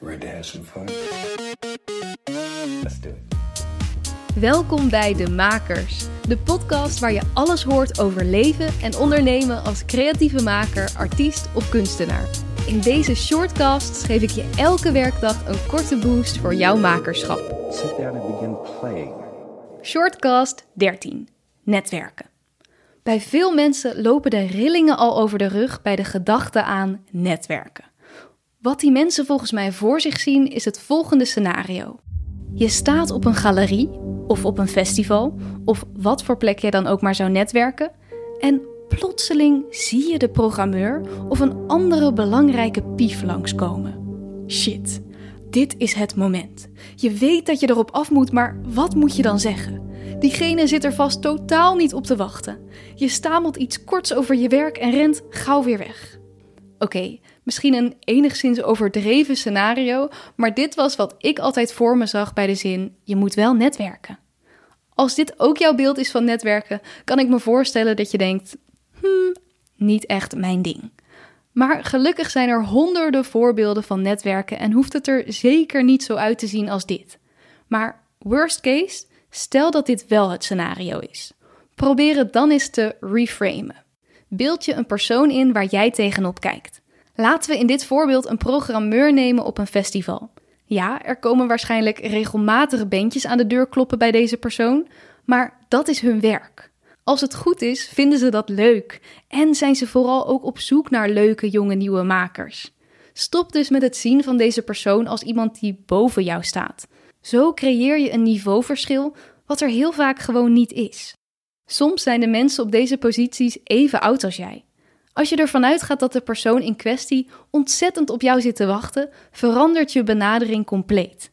Ready to have some fun? Let's do it. Welkom bij De Makers, de podcast waar je alles hoort over leven en ondernemen als creatieve maker, artiest of kunstenaar. In deze shortcast geef ik je elke werkdag een korte boost voor jouw makerschap. Sit down and begin playing. Shortcast 13: Netwerken. Bij veel mensen lopen de rillingen al over de rug bij de gedachte aan netwerken. Wat die mensen volgens mij voor zich zien is het volgende scenario. Je staat op een galerie of op een festival of wat voor plek jij dan ook maar zou netwerken en plotseling zie je de programmeur of een andere belangrijke pief langskomen. Shit, dit is het moment. Je weet dat je erop af moet, maar wat moet je dan zeggen? Diegene zit er vast totaal niet op te wachten. Je stamelt iets korts over je werk en rent gauw weer weg. Oké, misschien een enigszins overdreven scenario, maar dit was wat ik altijd voor me zag bij de zin: je moet wel netwerken. Als dit ook jouw beeld is van netwerken, kan ik me voorstellen dat je denkt: hmm, niet echt mijn ding. Maar gelukkig zijn er honderden voorbeelden van netwerken en hoeft het er zeker niet zo uit te zien als dit. Maar worst case, stel dat dit wel het scenario is. Probeer het dan eens te reframen. Beeld je een persoon in waar jij tegenop kijkt. Laten we in dit voorbeeld een programmeur nemen op een festival. Ja, er komen waarschijnlijk regelmatige bandjes aan de deur kloppen bij deze persoon, maar dat is hun werk. Als het goed is, vinden ze dat leuk en zijn ze vooral ook op zoek naar leuke jonge nieuwe makers. Stop dus met het zien van deze persoon als iemand die boven jou staat. Zo creëer je een niveauverschil wat er heel vaak gewoon niet is. Soms zijn de mensen op deze posities even oud als jij. Als je ervan uitgaat dat de persoon in kwestie ontzettend op jou zit te wachten, verandert je benadering compleet.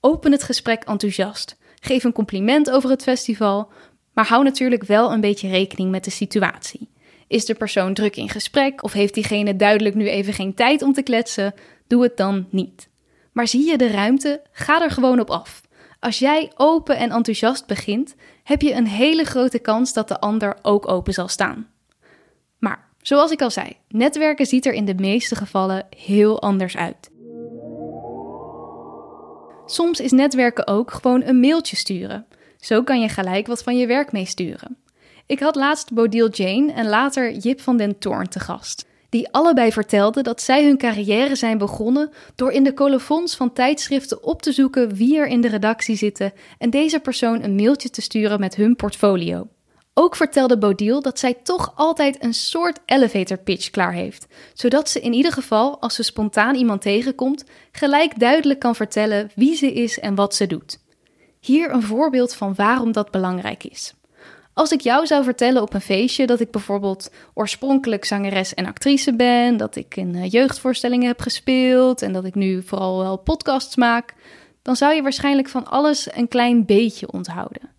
Open het gesprek enthousiast. Geef een compliment over het festival, maar hou natuurlijk wel een beetje rekening met de situatie. Is de persoon druk in gesprek of heeft diegene duidelijk nu even geen tijd om te kletsen? Doe het dan niet. Maar zie je de ruimte? Ga er gewoon op af. Als jij open en enthousiast begint, heb je een hele grote kans dat de ander ook open zal staan. Zoals ik al zei, netwerken ziet er in de meeste gevallen heel anders uit. Soms is netwerken ook gewoon een mailtje sturen. Zo kan je gelijk wat van je werk meesturen. Ik had laatst Bodil Jane en later Jip van den Toorn te gast. Die allebei vertelden dat zij hun carrière zijn begonnen door in de colofons van tijdschriften op te zoeken wie er in de redactie zitten en deze persoon een mailtje te sturen met hun portfolio. Ook vertelde Bodil dat zij toch altijd een soort elevator pitch klaar heeft, zodat ze in ieder geval, als ze spontaan iemand tegenkomt, gelijk duidelijk kan vertellen wie ze is en wat ze doet. Hier een voorbeeld van waarom dat belangrijk is. Als ik jou zou vertellen op een feestje dat ik bijvoorbeeld oorspronkelijk zangeres en actrice ben, dat ik in eh, jeugdvoorstellingen heb gespeeld en dat ik nu vooral wel podcasts maak, dan zou je waarschijnlijk van alles een klein beetje onthouden.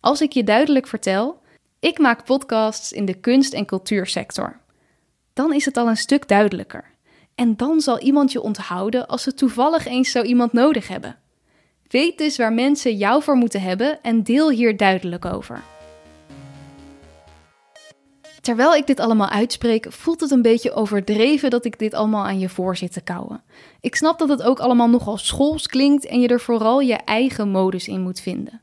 Als ik je duidelijk vertel, ik maak podcasts in de kunst- en cultuursector, dan is het al een stuk duidelijker. En dan zal iemand je onthouden als ze toevallig eens zo iemand nodig hebben. Weet dus waar mensen jou voor moeten hebben en deel hier duidelijk over. Terwijl ik dit allemaal uitspreek, voelt het een beetje overdreven dat ik dit allemaal aan je voor zit te kouwen. Ik snap dat het ook allemaal nogal schools klinkt en je er vooral je eigen modus in moet vinden.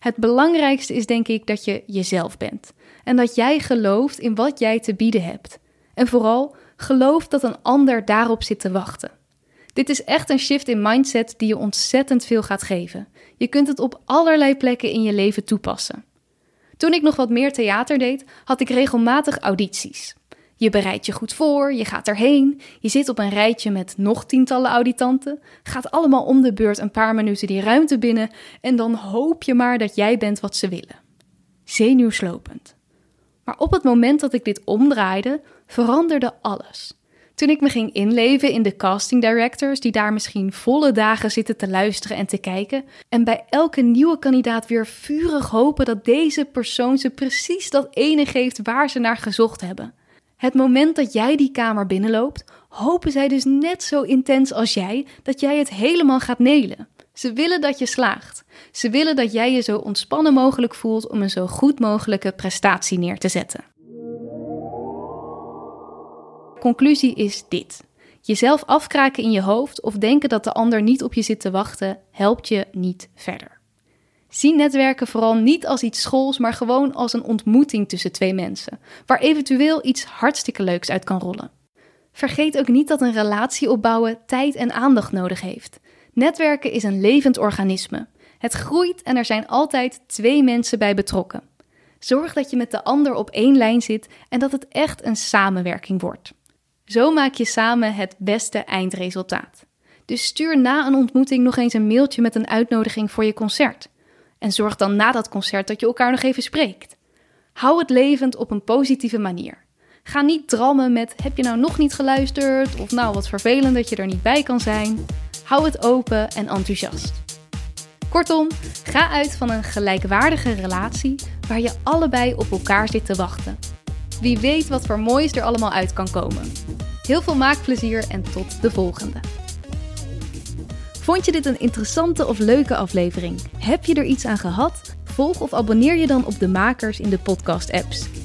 Het belangrijkste is denk ik dat je jezelf bent en dat jij gelooft in wat jij te bieden hebt. En vooral geloof dat een ander daarop zit te wachten. Dit is echt een shift in mindset die je ontzettend veel gaat geven. Je kunt het op allerlei plekken in je leven toepassen. Toen ik nog wat meer theater deed, had ik regelmatig audities. Je bereidt je goed voor, je gaat erheen, je zit op een rijtje met nog tientallen auditanten, gaat allemaal om de beurt een paar minuten die ruimte binnen en dan hoop je maar dat jij bent wat ze willen. Zenuwslopend. Maar op het moment dat ik dit omdraaide, veranderde alles. Toen ik me ging inleven in de casting directors, die daar misschien volle dagen zitten te luisteren en te kijken, en bij elke nieuwe kandidaat weer vurig hopen dat deze persoon ze precies dat ene geeft waar ze naar gezocht hebben. Het moment dat jij die kamer binnenloopt, hopen zij dus net zo intens als jij dat jij het helemaal gaat nelen. Ze willen dat je slaagt. Ze willen dat jij je zo ontspannen mogelijk voelt om een zo goed mogelijke prestatie neer te zetten. Conclusie is dit. Jezelf afkraken in je hoofd of denken dat de ander niet op je zit te wachten, helpt je niet verder. Zie netwerken vooral niet als iets schools, maar gewoon als een ontmoeting tussen twee mensen, waar eventueel iets hartstikke leuks uit kan rollen. Vergeet ook niet dat een relatie opbouwen tijd en aandacht nodig heeft. Netwerken is een levend organisme. Het groeit en er zijn altijd twee mensen bij betrokken. Zorg dat je met de ander op één lijn zit en dat het echt een samenwerking wordt. Zo maak je samen het beste eindresultaat. Dus stuur na een ontmoeting nog eens een mailtje met een uitnodiging voor je concert. En zorg dan na dat concert dat je elkaar nog even spreekt. Hou het levend op een positieve manier. Ga niet drammen met heb je nou nog niet geluisterd of nou wat vervelend dat je er niet bij kan zijn. Hou het open en enthousiast. Kortom, ga uit van een gelijkwaardige relatie waar je allebei op elkaar zit te wachten. Wie weet wat voor moois er allemaal uit kan komen. Heel veel maakplezier en tot de volgende. Vond je dit een interessante of leuke aflevering? Heb je er iets aan gehad? Volg of abonneer je dan op de makers in de podcast-apps.